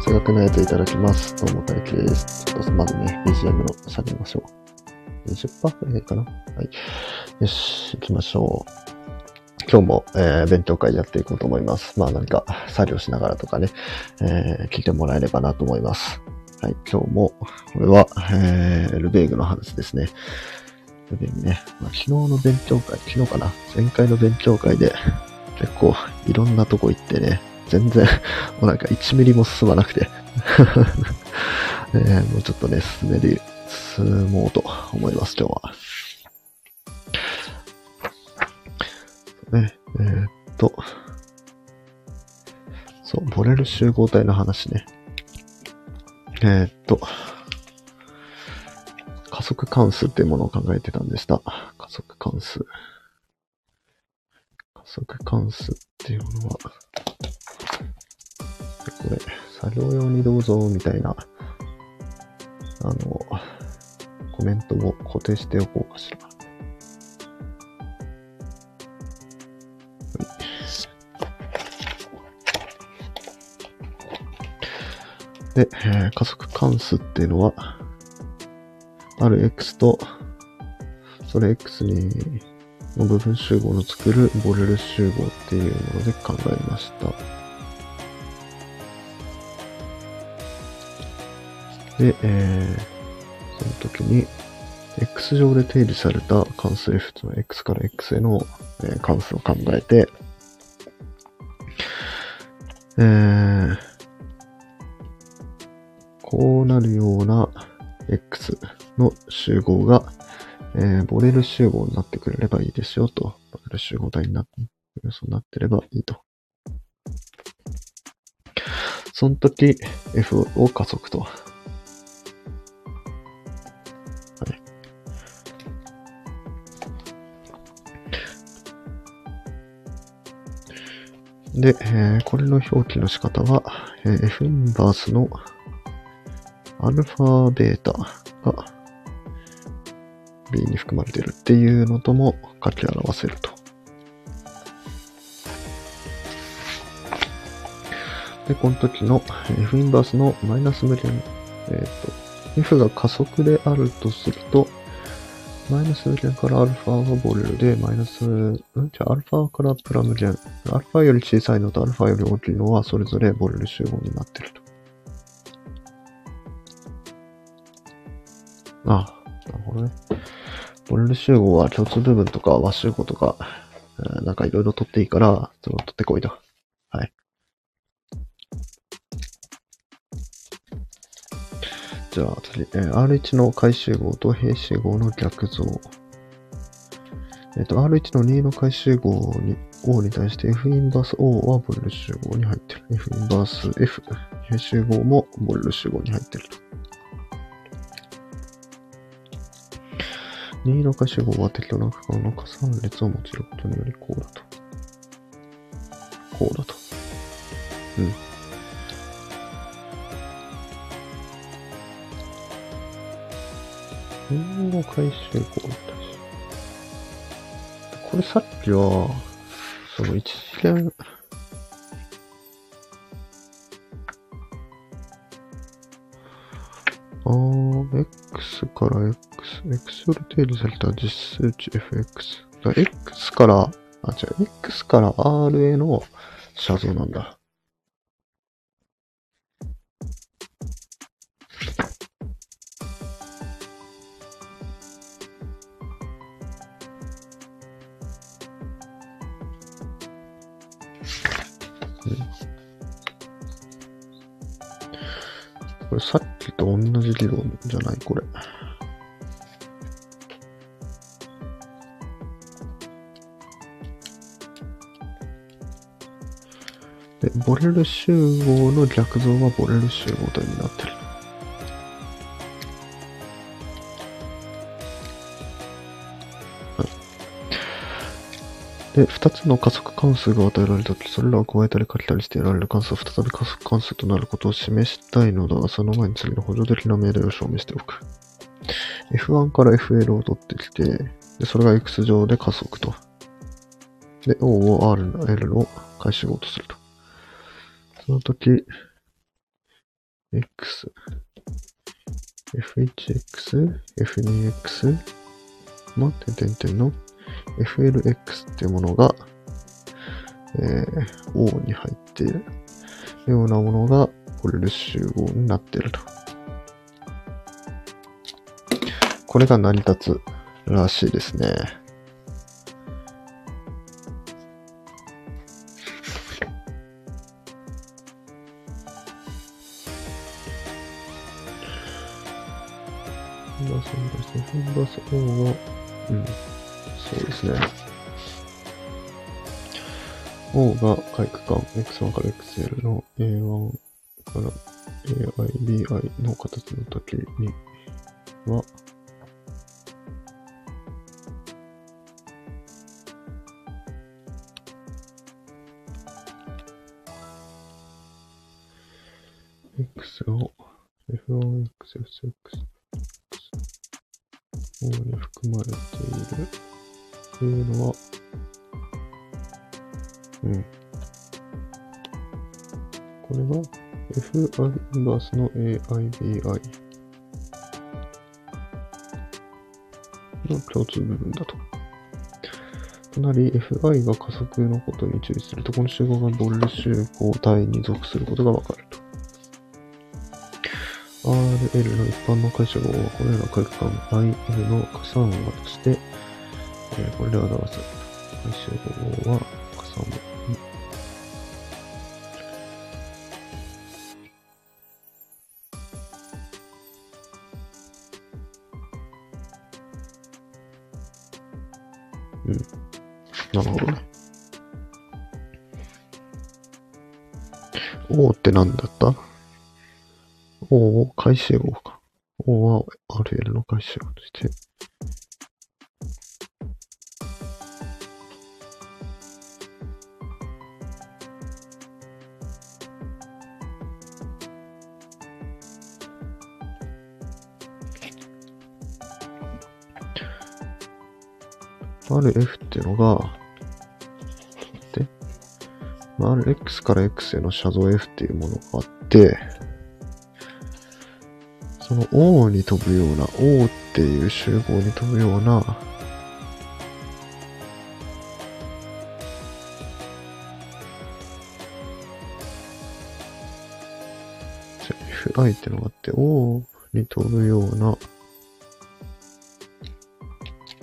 数学のやついただきます。どうも、大輝です。ちょっとまずね、BGM の下げましょう。20%くらいがいいかな？はい。よし、行きましょう。今日も、えー勉強会やっていこうと思います。まあ何か作業しながらとかね、えー聞いてもらえればなと思います。はい、今日も、これは、えールベーグの話ですね。ルベーグね、まあ、昨日の勉強会、昨日かな？前回の勉強会で、結構いろんなとこ行ってね、全然、もうなんか1ミリも進まなくて、えーもうちょっとね、進める、進もうと思います、今日は。ね、えーっと、そう、ボレル集合体の話ね。えーっと、加速関数っていうものを考えてたんでした。加速関数。加速関数っていうものは、これ、作業用にどうぞ、みたいな、あの、コメントを固定しておこうかしら。で、えー加速関数っていうのは、ある x と、それ x に、の部分集合の作るボレル集合っていうもので考えました。で、えーその時に、x 上で定義された関数 f の x から x への、関数を考えて、えーこうなるような x の集合が、えーボレル集合になってくれればいいですよと。ボレル集合体になって、そうなってればいいと。その時、f を加速と。はい。で、えーこれの表記の仕方は、えー f インバースのアルファベータが B に含まれているっていうのとも書き表せると。で、この時の F インバースのマイナス無限、えっ、と、F が加速であるとすると、マイナス無限からアルファがボレルで、マイナス、うん？じゃあアルファからプラ無限。アルファより小さいのとアルファより大きいのはそれぞれボレル集合になっていると。ああ、なるほどね。ボレル集合は共通部分とか和集合とか、なんかいろいろ取っていいから、それを取ってこいと。はい。じゃあ次、えー R1 の回集合と平集合の逆像。えっ、と、R1 の2の回集合に、O に対して F インバース O はボレル集合に入ってる。F インバース F、平集合もボレル集合に入ってると。2の回集合は適当な区間の加算列を用いることによりこうだと。こうだと。うん。2の回集合に対し。これさっきは、その一次元、あー、x から x、x より定義された実数値 fx。だから x から、あ、違う、x から r への写像なんだ。これさっきと同じ理論じゃない？これ。で、ボレル集合の逆像はボレル集合体になってる。で、二つの加速関数が与えられたとき、それらを加えたりかけたりして得られる関数は再び加速関数となることを示したいのだが、その前に次の補助的な命題を証明しておく。F1 から FL を取ってきて、で、それが X 上で加速と。で、O を R の L の回集合とすると。その時、x、f1x、f2x の点々々の flx っていうものが、えー、O に入っているようなものがポレル集合になっていると。これが成り立つらしいですね。バス、O は、うん、そうですね。O が回区間 x1 から xl の a1 から ai, bi の形の時には、x を f1x, f2x 含まれているっていうのは、うん。これが Fi インバースの AIBI の共通部分だと。となり、Fi が加速のことに注意すると、この集合がボル集合体に属することがわかる。RL の一般の解釈は、このような回帰感 IL の加算和として、えー、これで表す。回集合は加算和。うん。なるほどね。O って何だった？O を回集合か。O は RL の回集合として、RF っていうのが、で、RX から X へのシャドウ F っていうものがあって、その O に飛ぶような、O っていう集合に飛ぶような、FI ってのがあって、O に飛ぶような、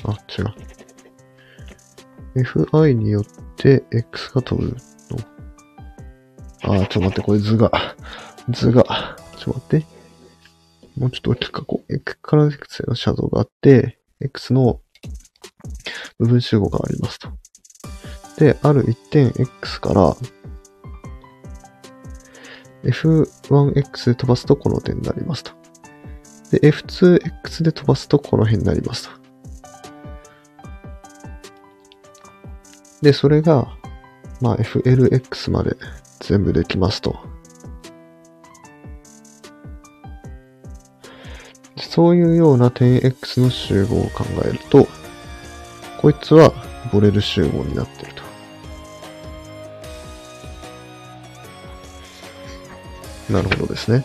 あ、違う。FI によって X が飛ぶの。あ、ちょっと待って、これ図が、図が、ちょっと待って。もうちょっと大きく書こう。X から X へのシャドウがあって、X の部分集合がありますと。で、ある一点 X から F1X で飛ばすとこの点になりますと。で、F2X で飛ばすとこの辺になりますと。で、それが、まあ FLX まで全部できますと。そういうような点 X の集合を考えると、こいつはボレル集合になっていると。なるほどですね。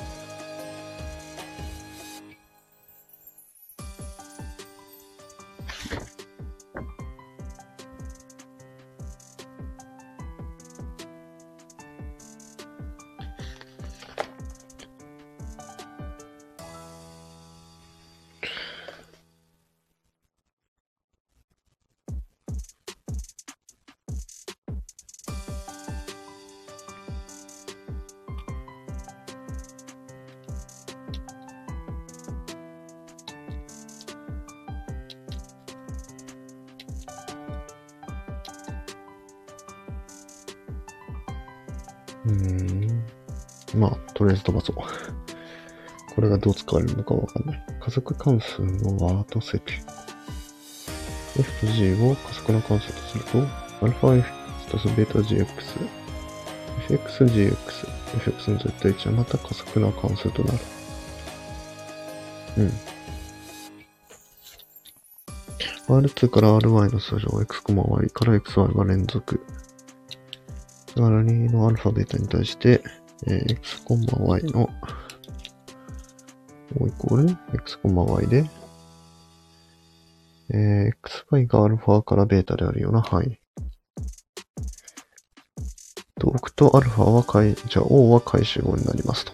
使われるのかわかんない。加速関数のワード積。F と G を加速の関数とすると、αf 足す βgx、fxgx、fx の絶対値はまた加速の関数となる。うん。R2 から RY の数字を x, y から xy が連続。だから2のアルファベットに対して、えー、x, y の O イコール x, y で、えー、xy がアルファからベータであるような範囲。と置くと、アルファは解、じゃあ O は回集合になりますと。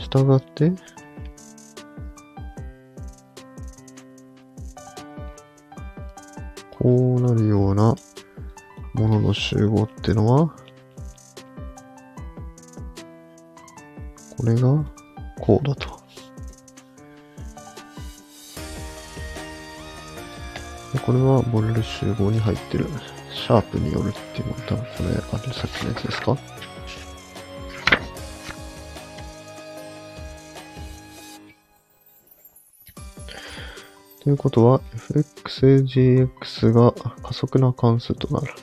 したがって、こうなるようなものの集合ってのは、これがこうだと。これはボレル集合に入ってるシャープによるっていうのが多分これあるさっきのやつですか？ということは、fxagx が加速な関数となる。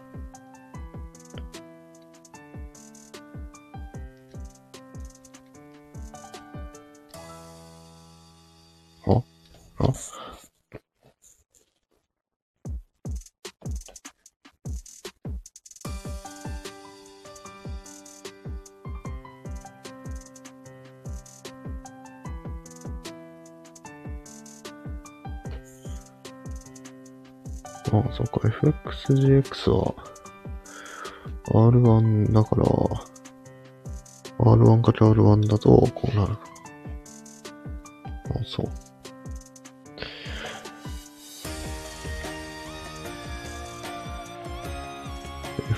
FX は R1 だから、R1 かけ R1 だとこうなる。あ、そう。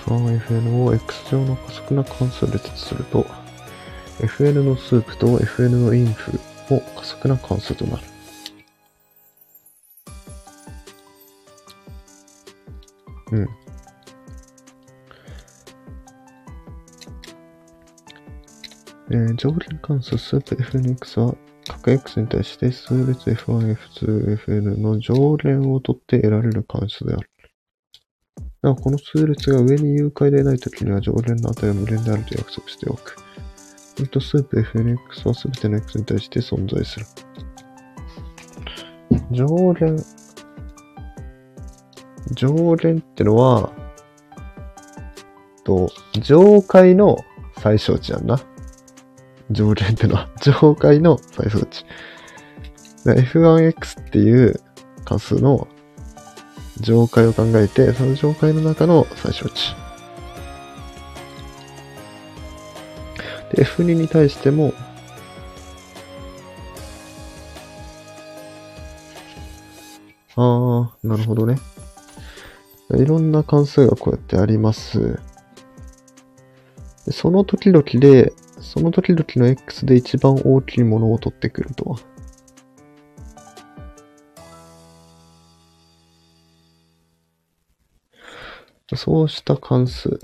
F1、FN を X 上の加速な関数で列すると、FN のスープと FN のインフも加速な関数となる。えー、上輪関数スープ fnx は各 x に対して数列 f1、f2、fn の常連を取って得られる関数である。なお、この数列が上に誘拐でないときには常連の値は無連であると約束しておく。それとスープ fnx は全ての x に対して存在する。常連、常連ってのは、と、上階の最小値やんな。常連ってのは、上階の最小値。F1x っていう関数の上階を考えて、その上階の中の最小値。で、F2 に対しても、ああ、なるほどね。いろんな関数がこうやってあります。その時々で、その時々の x で一番大きいものを取ってくるとは。そうした関数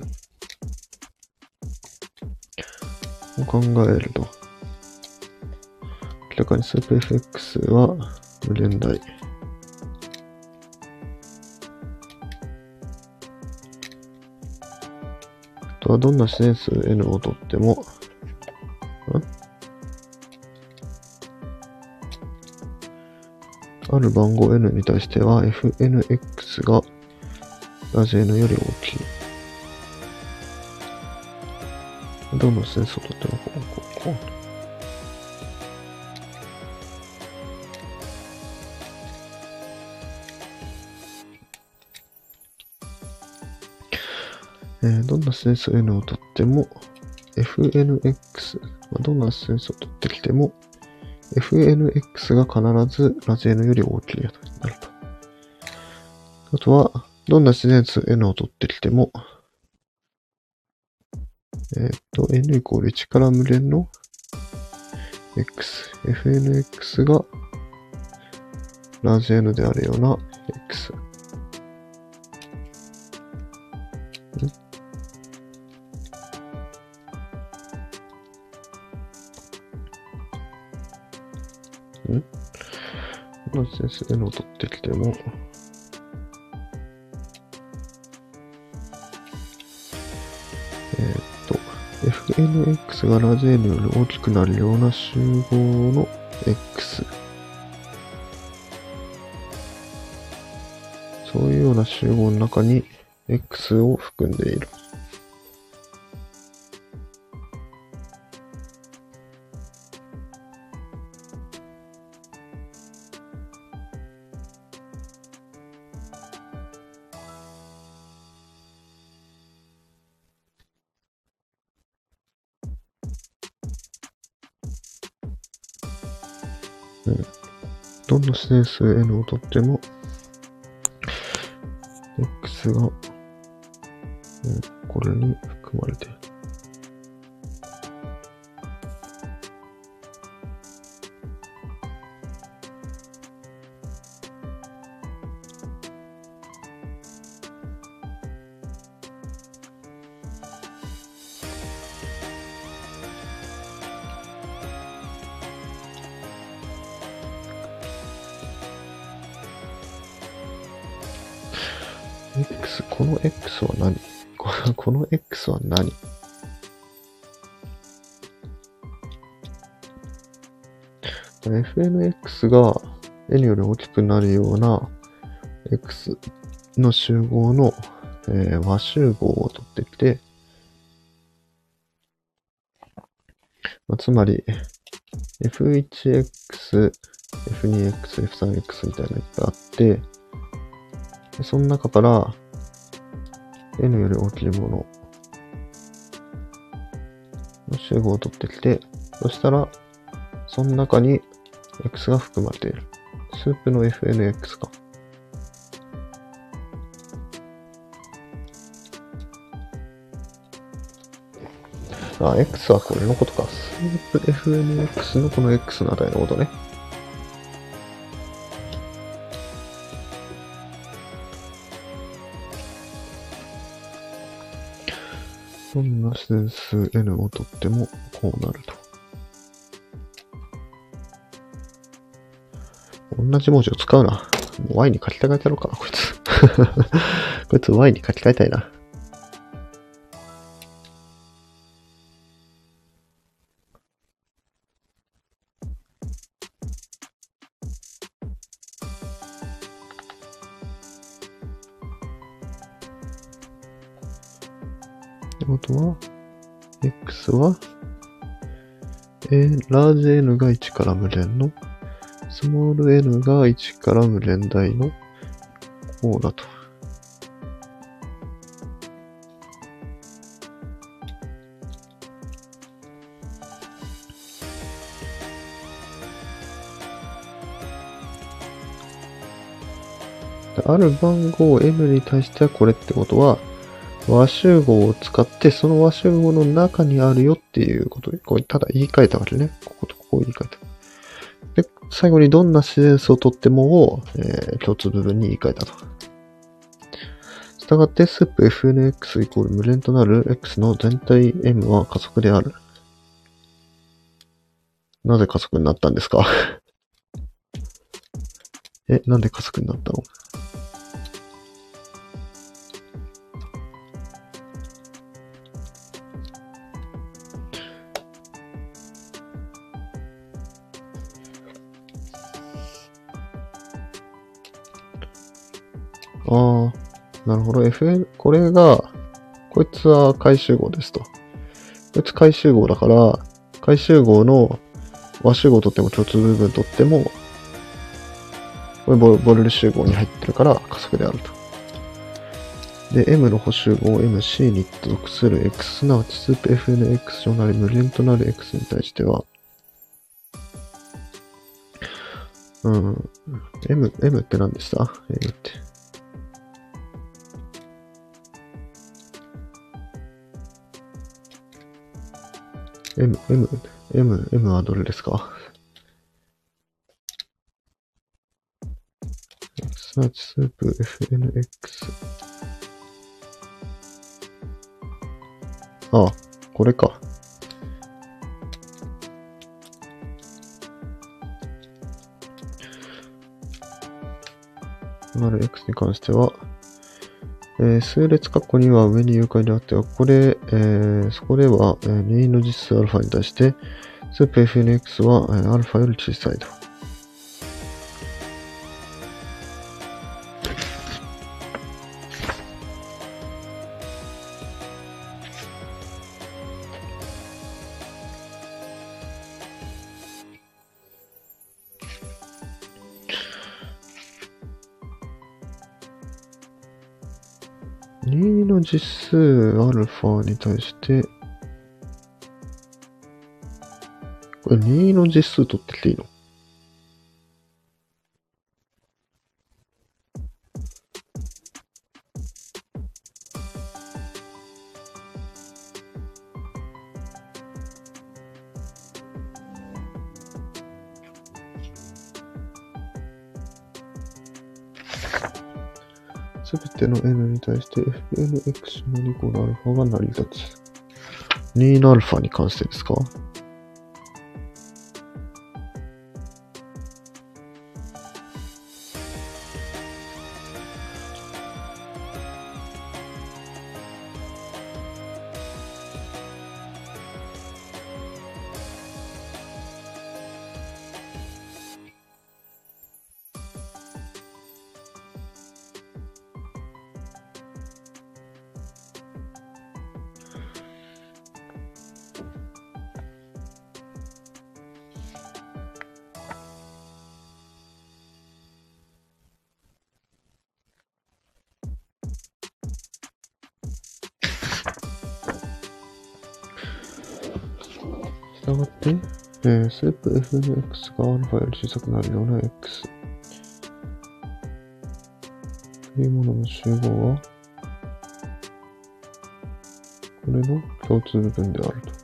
を考えると。明らかにスープ fx は無限大。とはどんな自然数 n をとっても、ある番号 n に対しては fnx がラジ n より大きい。どんな自然数をとってもこう、こう、こう。えー、どんなセンス N を取っても、FNX、まあ、どんなセンスを取ってきても、FNX が必ずラジ N より大きいやとなると。あとは、どんな自然数 N を取ってきても、えっ、ー、と、N イコール1から無限の X、FNX がラジ N であるような X。まず先生の取ってきても、えー、っと、fnx がラジ n より大きくなるような集合の x。そういうような集合の中に x を含んでいる。の整数 n をとっても、x が、これに含まれている。X が N より大きくなるような X の集合の、えー和集合を取ってきて、まあ、つまり F1X、F2X、F3X みたいなのがあって、その中から N より大きいものの集合を取ってきて、そしたら、その中に X が含まれている。スープの FNX か。あ、X はこれのことか。スープ FNX のこの X の値のことね。どんな自然数 n をとってもこうなると。同じ文字を使うな。もう y に書き換えてやろうかな、こいつ。こいつ y に書き換えたいな。ってことは、x は、えー、ラージ n が1から無限の、スモール n が1から無限大の、こうだと。ある番号 m に対してはこれってことは、和集合を使って、その和集合の中にあるよっていうことで、これただ言い換えたわけね。こことここを言い換えた。最後にどんな自然数をとってもを、えー共通部分に言い換えたと。したがって、スープ fnx イコール無限となる x の全体 m は加速である。なぜ加速になったんですか？え、なんで加速になったの？ああ、なるほど。FN、これが、こいつは回集合ですと。こいつ回集合だから、回集合の和集合とっても共通部分とっても、これボボルル集合に入ってるから加速であると。で、M の補集合 MC に属する X、すなわちスープ FNX 上なり無限となる X に対しては、うん、M、M って何でした ?M って。M、M、M、M はどれですか？すなわちスープ FNX。ああ、これか。なる X に関しては、えー数列括弧には上に誘拐であっては、ここで、えーそこでは、えー任意の実数 α に対して、スープ FNX は、えーアルファより小さいと。実数 α に対して、これ2の実数取ってきていいの？すべての対して fnx の2個の α が成り立つ。2の α に関してですか？したがって、えー、スープ fx が α より小さくなるような x というものの集合は、これの共通部分であると。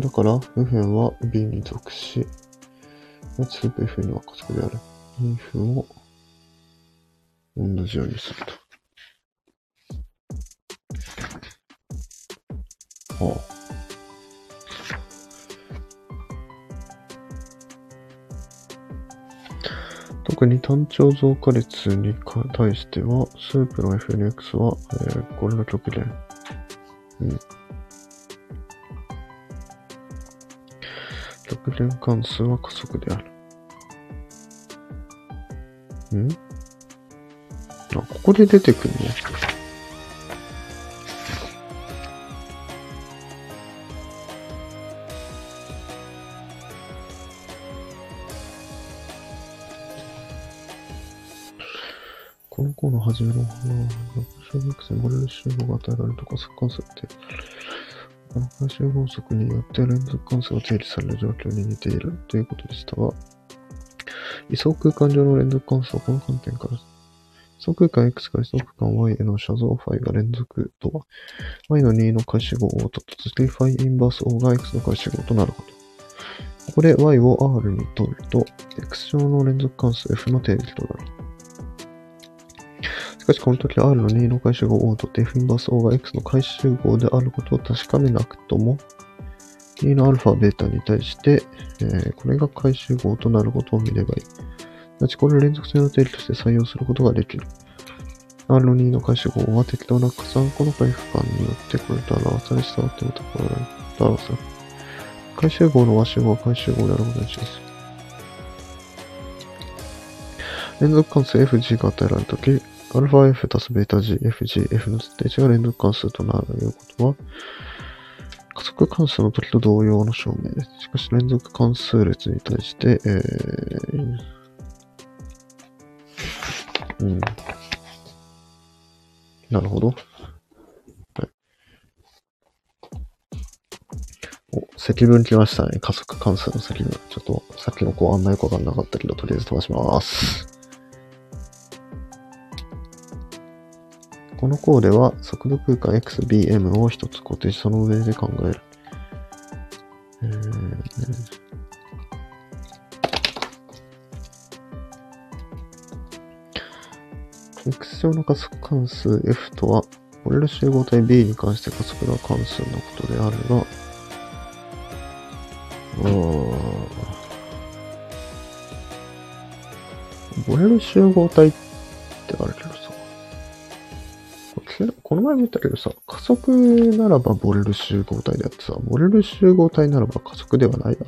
だから、右辺は B に属し、スープ Fn は加速である。2分を同じようにすると。はあ。特に単調増加率に対しては、スープの FNX は、えー、これの極限。うん。極限関数は加速である。ん？あ、ここで出てくるのこの項の初めの小学生モデル集合が与えられると加速関数って、回収法則によって連続関数が定理される状況に似ているということでしたが、位相空間上の連続関数はこの観点から、位相空間 x から位相空間 y への写像ファイが連続とは、y の2の回集合 O と続きファイインバース O が x の回集合となること。ここで y を r に取ると、x 上の連続関数 f の定理となる。しかし、この時 R の2の回集合 O と F インバース O が X の回集合であることを確かめなくとも、2の α、ベータに対して、えー、これが回集合となることを見ればいい。なち、これを連続性の定理として採用することができる。R の2の回集合は適当な加算個の回復間によってこれと表され、したってもところだと表す。回集合の和集合は回集合であることにします。連続関数 fg が与えられたとき、αf たす βg、fg、f の設定値が連続関数となるということは、加速関数の時と同様の証明です。しかし連続関数列に対して、えー、うん。なるほど。はい。お、積分来ましたね。加速関数の積分。ちょっと、さっきのこうあんまよくわかんなかったけど、とりあえず飛ばします。この項では速度空間 xbm を一つ固定し、その上で考える。えー、x 上の加速関数 f とは、モレル集合体 b に関して加速度関数のことであるが、うん。モレル集合体って前も言ったけどさ、加速ならばボレル集合体であってさ、ボレル集合体ならば加速ではないだろ。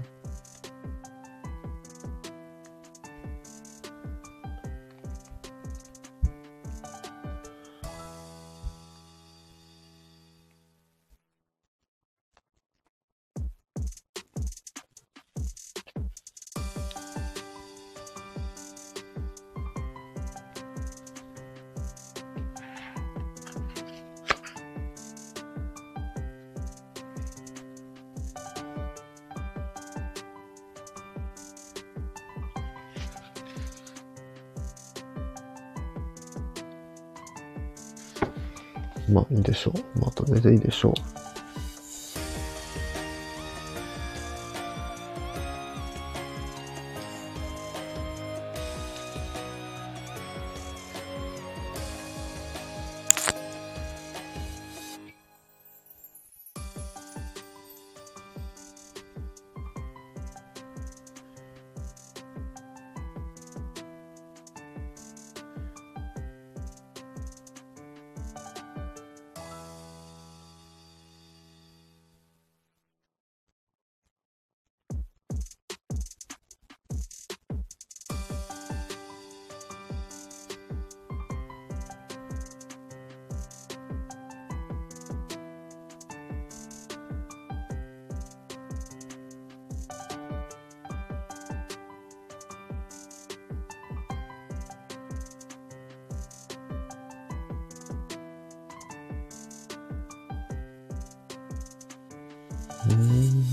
うーん。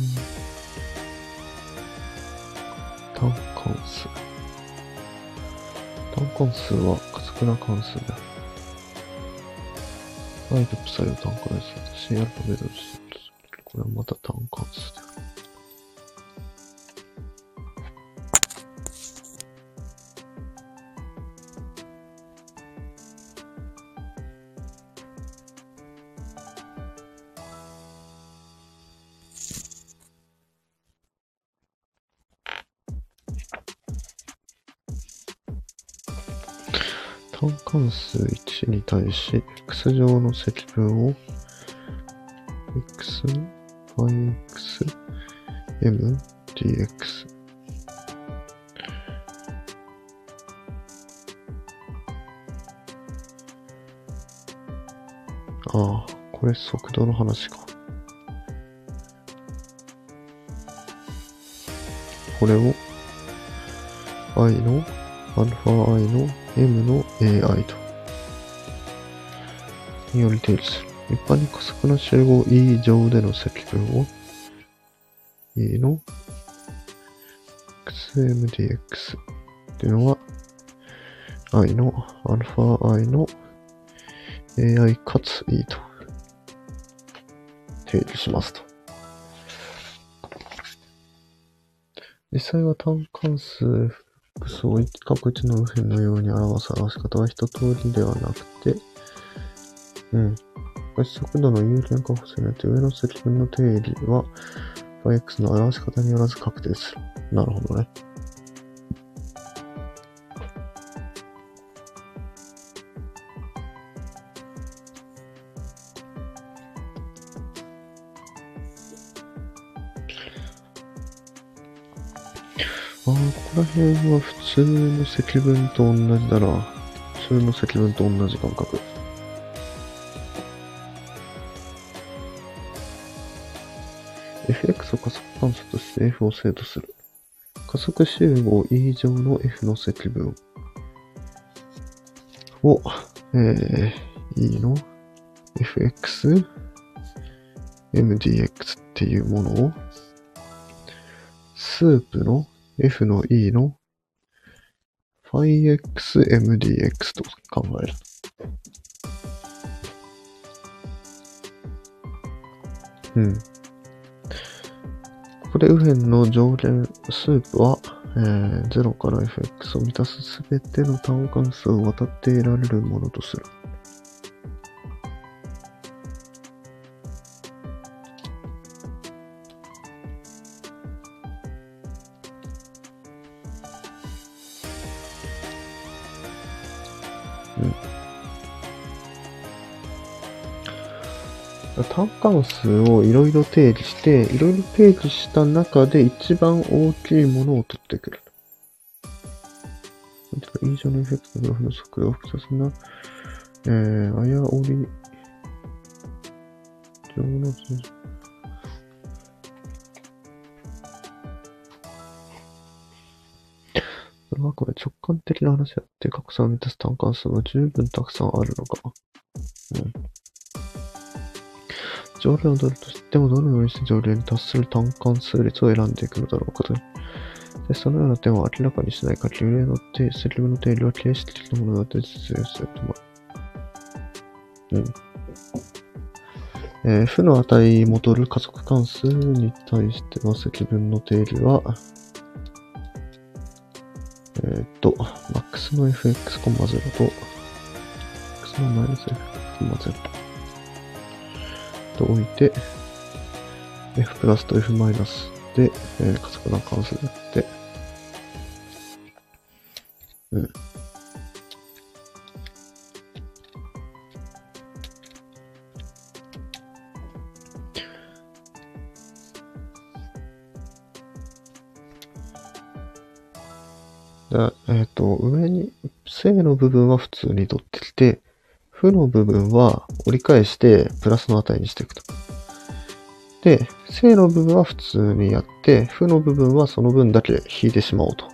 単関数。単関数は加速な関数だ。ライトプサイを単関数。C アルファベットこれはまた単に対し、x 乗の積分を、x、5x、m、dx。ああ、これ速度の話か。これを i のアルファ i の m の ai と。により定義する。一般に加速の集合 e 乗での積分を e の xmdx っていうのは i のアルファ i の ai かつ e と定義しますと。実際は単関数複数を各一の右辺のように表す表し方は一通りではなくて、うん。速度の有限化補正によって上の積分の定理は、x の表し方によらず確定する。なるほどね。ああ、ここら辺は普通の積分と同じだな。普通の積分と同じ感覚。を精度する。加速集合 e 乗の f の積分を、えー、e の fx mdx っていうものを、スープの f の e の phi-x-mdx と考える。うん。右辺の上限スープは、えー、0から fx を満たすすべての単関数を渡って得られるものとする。単関数をいろいろ定義して、いろいろ定義した中で一番大きいものを取ってくる。以上のエフェクトのグラフの速度を複雑な、えー、あやおり、上の図それはこれ直感的な話であって、格差を満たす単関数は十分たくさんあるのか。条例を取るとしても、どのようにして条例に達する単関数列を選んでいくのだろうかと。でそのような点を明らかにしない限り、例の定積分の定理は形式的なものだと実現すると思う。うん。えー、負の値に戻る加速関数に対しては積分の定理は、えー、っと、max の fx, 0と、x のマイナス fx, 0と置いて、f プラスと f マイナスで、えー、加速な関数であって、うん。えっ、ー、と、上に、正の部分は普通に取ってきて、負の部分は折り返してプラスの値にしていくと。で、正の部分は普通にやって、負の部分はその分だけ引いてしまおうと。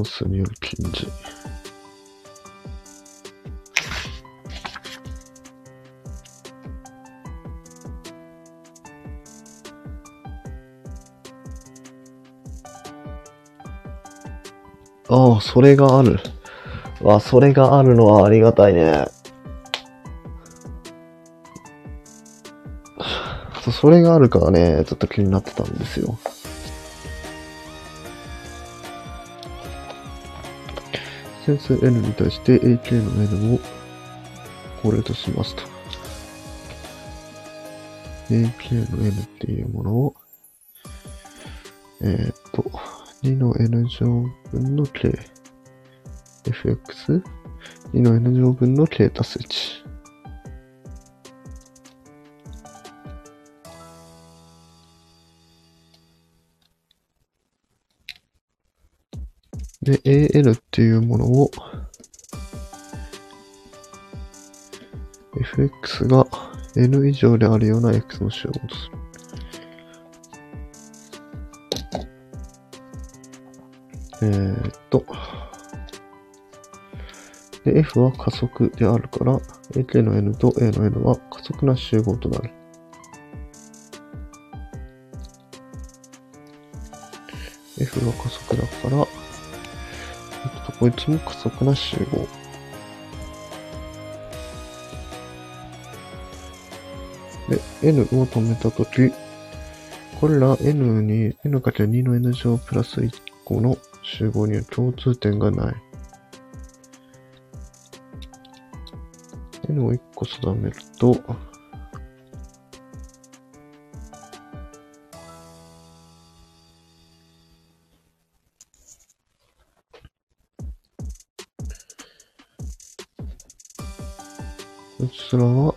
の単関数による近似。ああ、それがある。わ、それがあるのはありがたいね。それがあるからね、ちょっと気になってたんですよ。整数 n に対して ak の n をこれとしますと。ak の n っていうものを、えー、っと、2の n 乗分の k。fx、2の n 乗分の k 足す1。で、an っていうものを fx が n 以上であるような x の集合とする。えー、っと。で、F は加速であるから、AK の N と A の N は加速な集合となる。F が加速だから、こいつも加速な集合。で、N を止めたとき、これら N に N×2 の N 乗プラス1個の集合には共通点がない。N を1個定めると、こちらは、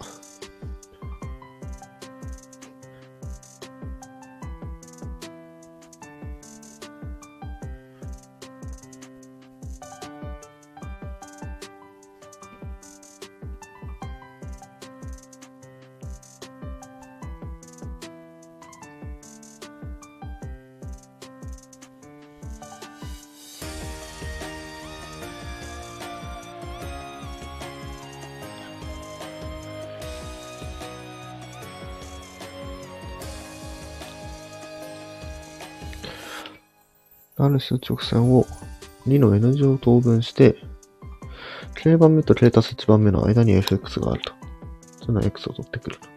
ある数直線を2の n 乗等分して、k 番目と k たす1番目の間に fx があると。その x を取ってくる。と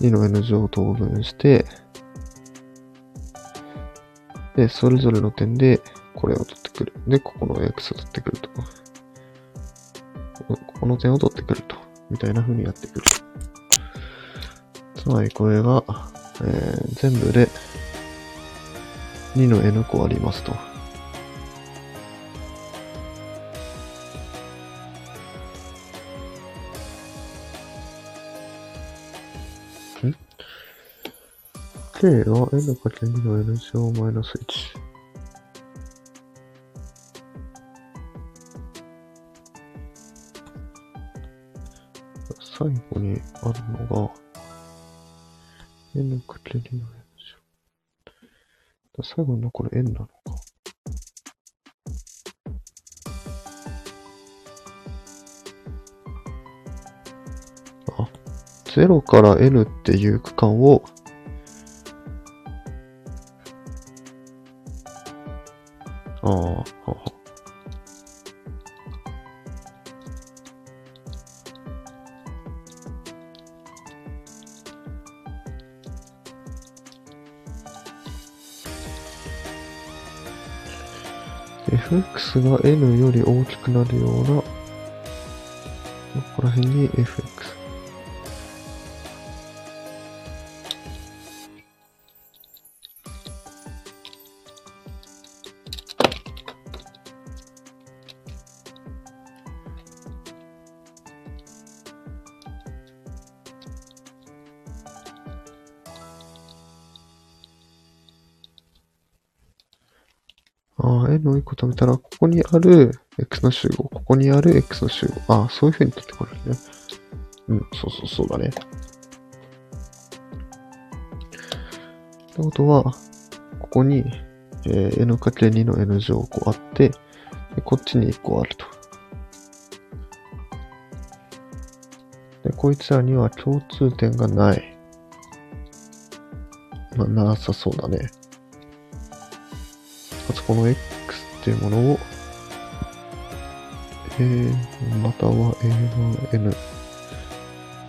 2の n 乗を等分して、で、それぞれの点でこれを取ってくる。で、ここの x を取ってくると。ここの点を取ってくると。みたいな風にやってくる。つまりこれが、えー全部で2の n 個ありますと。?k が n かけ2の n 乗マイナス1。最後にあるのが、n かけ2の n 乗。最後に残る n なのか。あ、0から n っていう区間を、が n より大きくなるような、ここら辺に fx。ある x の集合、ここにある x の集合。ああ、そういう風に取ってこれるね。うん、そうそうそうだね。ってことは、ここに、えー n×2 の n 乗個あって、でこっちに1個あると。で、こいつらには共通点がない。まあ、なさそうだね。まずこの x っていうものを、えまたは a の n、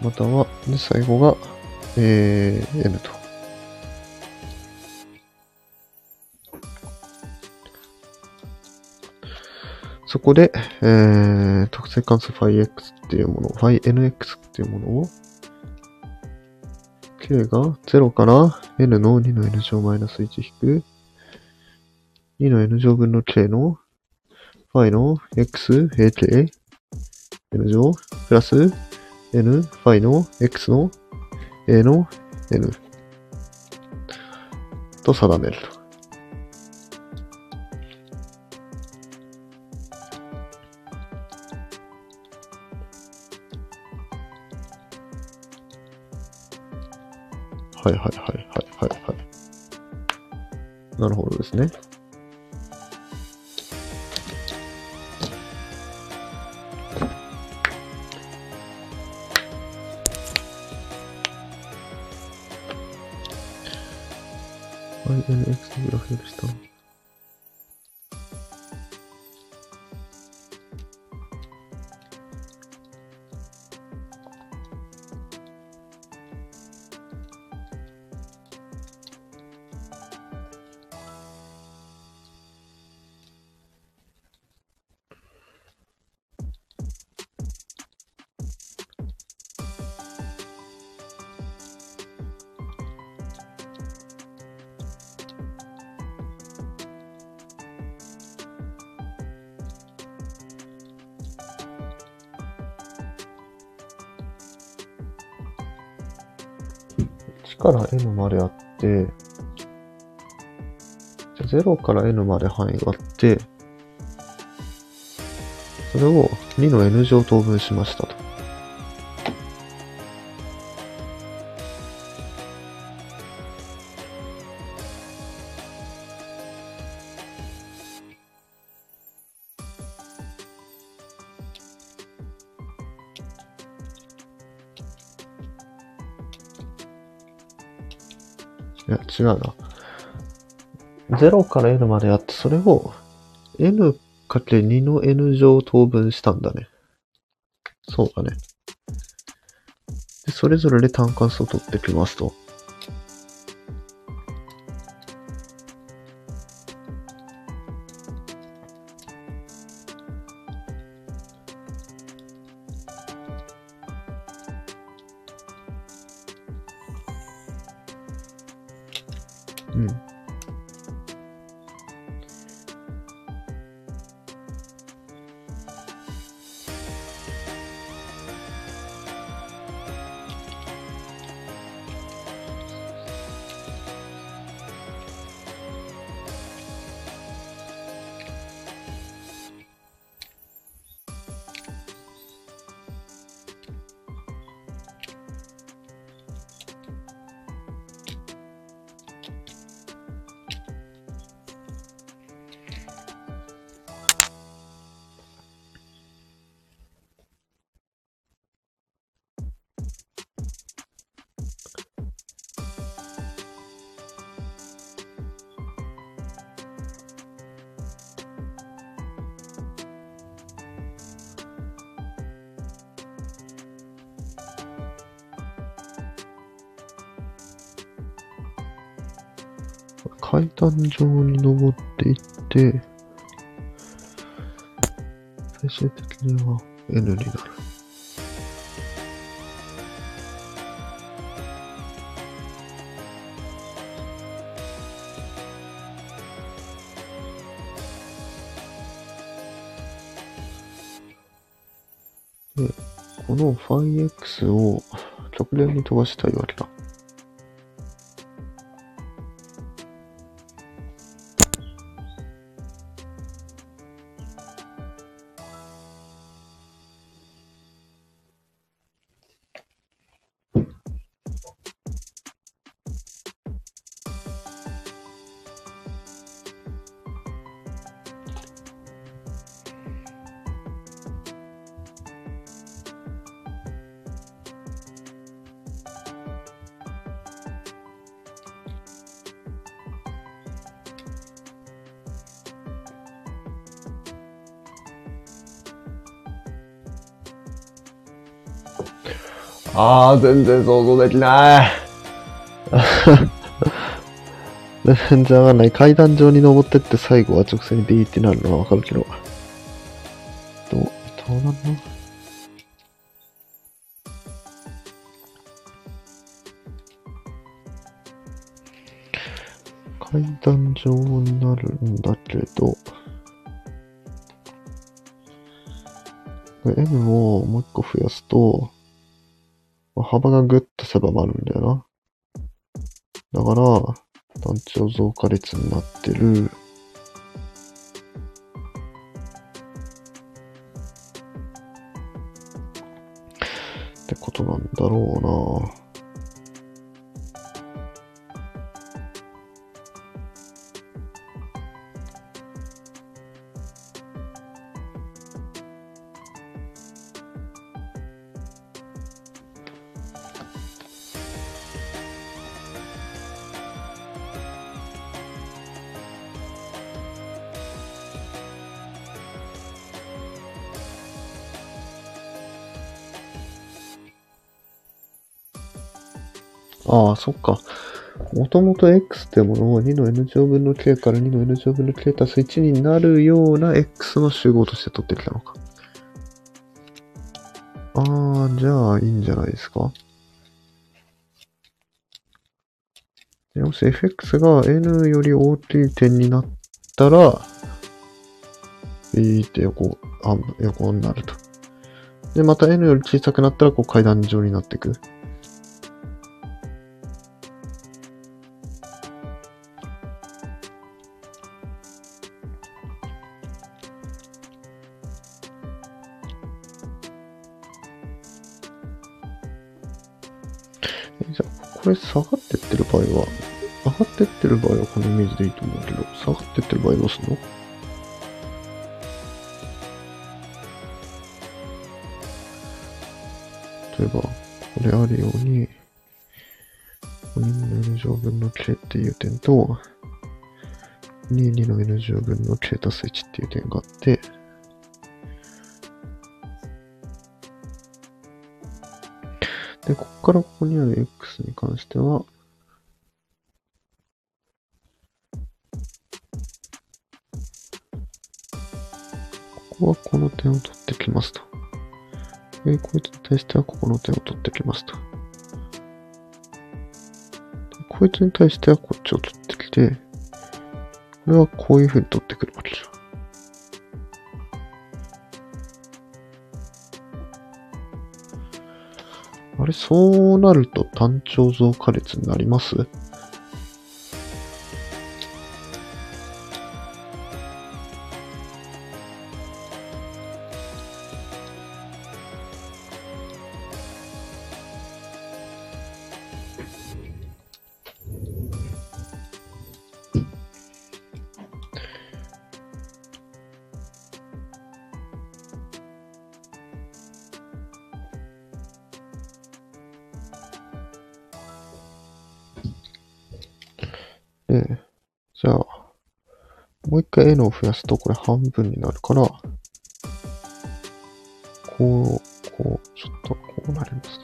または、で、最後が、え、n と。そこで、えー、特性関数 phi x っていうもの、phi nx っていうものを、k が0から n の2の n 乗マイナス1引く、2の n 乗分の k の phi の x ak n 乗プラス n phi の x の a の n と定めると。はいはいはいはいはいはい。なるほどですね。INX のから n まであって、じゃ0から n まで範囲があって、それを2の n 乗等分しましたと。違うな。0から n まであって、それを n×2 の n 乗を等分したんだね。そうだね。で、それぞれで単関数を取ってきますと。階段状に登っていって、最終的には N になる。で、この phi-x を直連に飛ばしたいわけだ。ああ、全然想像できない。全然わかんない。階段上に登ってって最後は直線にビーってなるのはわかるけど。どう、どうなんの？階段状になるんだけど、M をもう一個増やすと、幅がぐっと狭まるんだよな。だから、単調増加率になってる。ああ、そっか。もともと x ってものを2の n 乗分の k から2の n 乗分の k 足す1になるような x の集合として取ってきたのか。ああ、じゃあいいんじゃないですか。もし fx が n より大きい点になったら、ビーって横、あ横になると。で、また n より小さくなったら、こう階段状になっていく。る場合はこのイメージでいいと思うけど、下がってってる場合どうすんの？例えば、これあるように、2の n 乗分の k っていう点と、2、2の n 乗分の k 足す1っていう点があって、で、ここからここにある x に関しては、点を取ってきますと。で、こいつに対してはここの点を取ってきますと。こいつに対してはこっちを取ってきて、これはこういう風に取ってくるわけじゃん。あれ、そうなると単調増加列になります？もう一回 n を増やすとこれ半分になるから、こう、こう、ちょっとこうなります。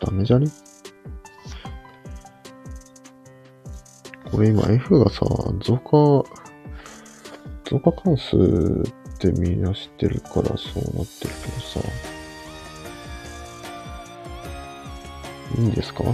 ダメじゃね？これ今 F がさ、増加、増加関数ってみんな知ってるからそうなってるけどさ。いいんですか？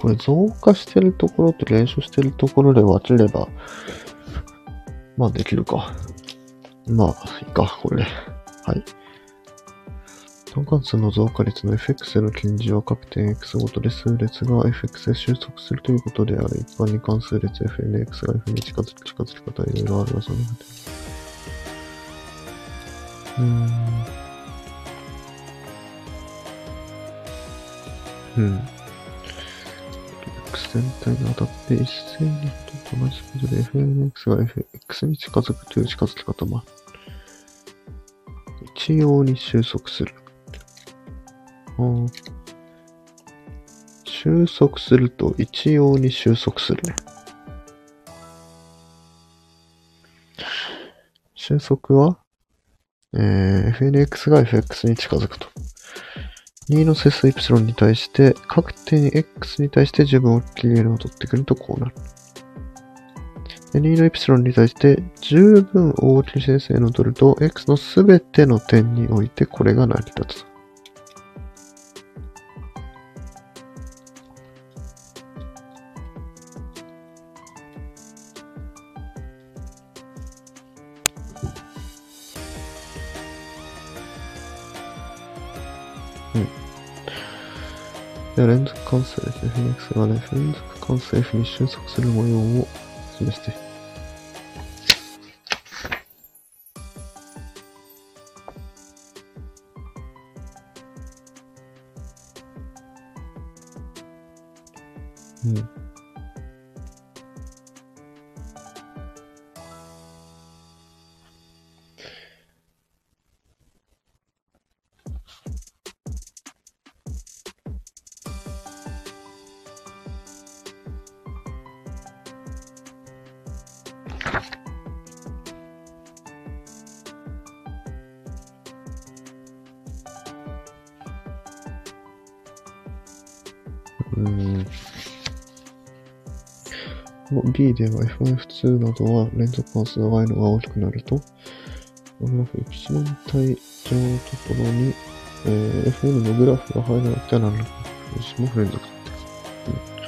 これ増加してるところと減少してるところで分ければ、まあできるか。まあ、いいか、これ。はい。単関数の増加率の fx への近似は各点 x ごとで数列が fx へ収束するということである。一般に関数列 fnx が f に近づく近づき方いろいろあるが、そのうん。うん。全体に当たって一斉にと同じことで fnx が fx に近づくという近づき方も。一様に収束する。収束すると一様に収束するね。収束は、えー、fnx が fx に近づくと。2の整数イプシロンに対して、各点 x に対して十分大きい n を取ってくるとこうなる。で2のイプシロンに対して十分大きい整数 n を取ると、x のすべての点においてこれが成り立つ。では連続関数ですね。fx がね、連続関数 f に収束する模様を示しでは F1、F2 などは連続関数の y のが大きくなると、グラフ y 対上のところに、えー Fn のグラフが入らなきゃならない。も連続だって。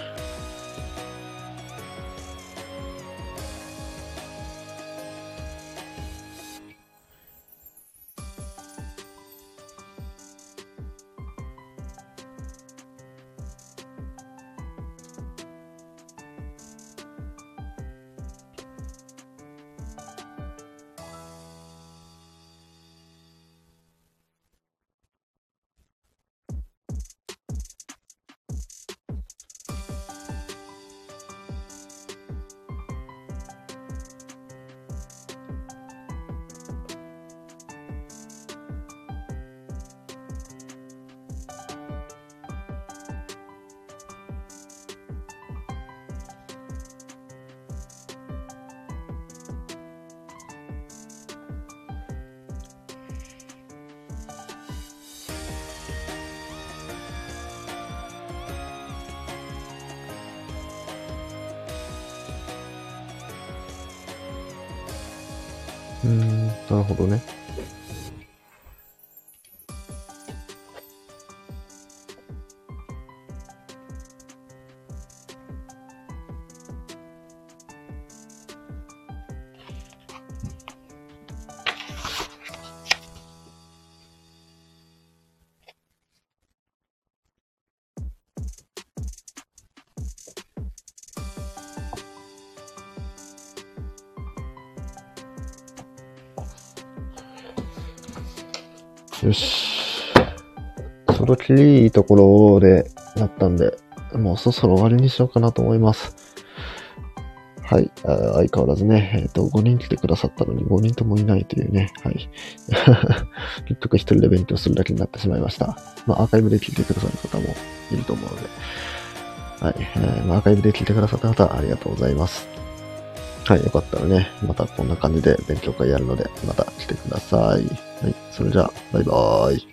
うん、なるほどね。いいところでなったんで、もうそろそろ終わりにしようかなと思います。はい。あ相変わらずね、えっ、と、5人来てくださったのに5人ともいないというね、はい。結局一人で勉強するだけになってしまいました。まあ、アーカイブで聞いてくださる方もいると思うので、はい。えーまあ、アーカイブで聞いてくださった方、ありがとうございます。はい。よかったらね、またこんな感じで勉強会やるので、また来てください。はい。それじゃあ、バイバーイ。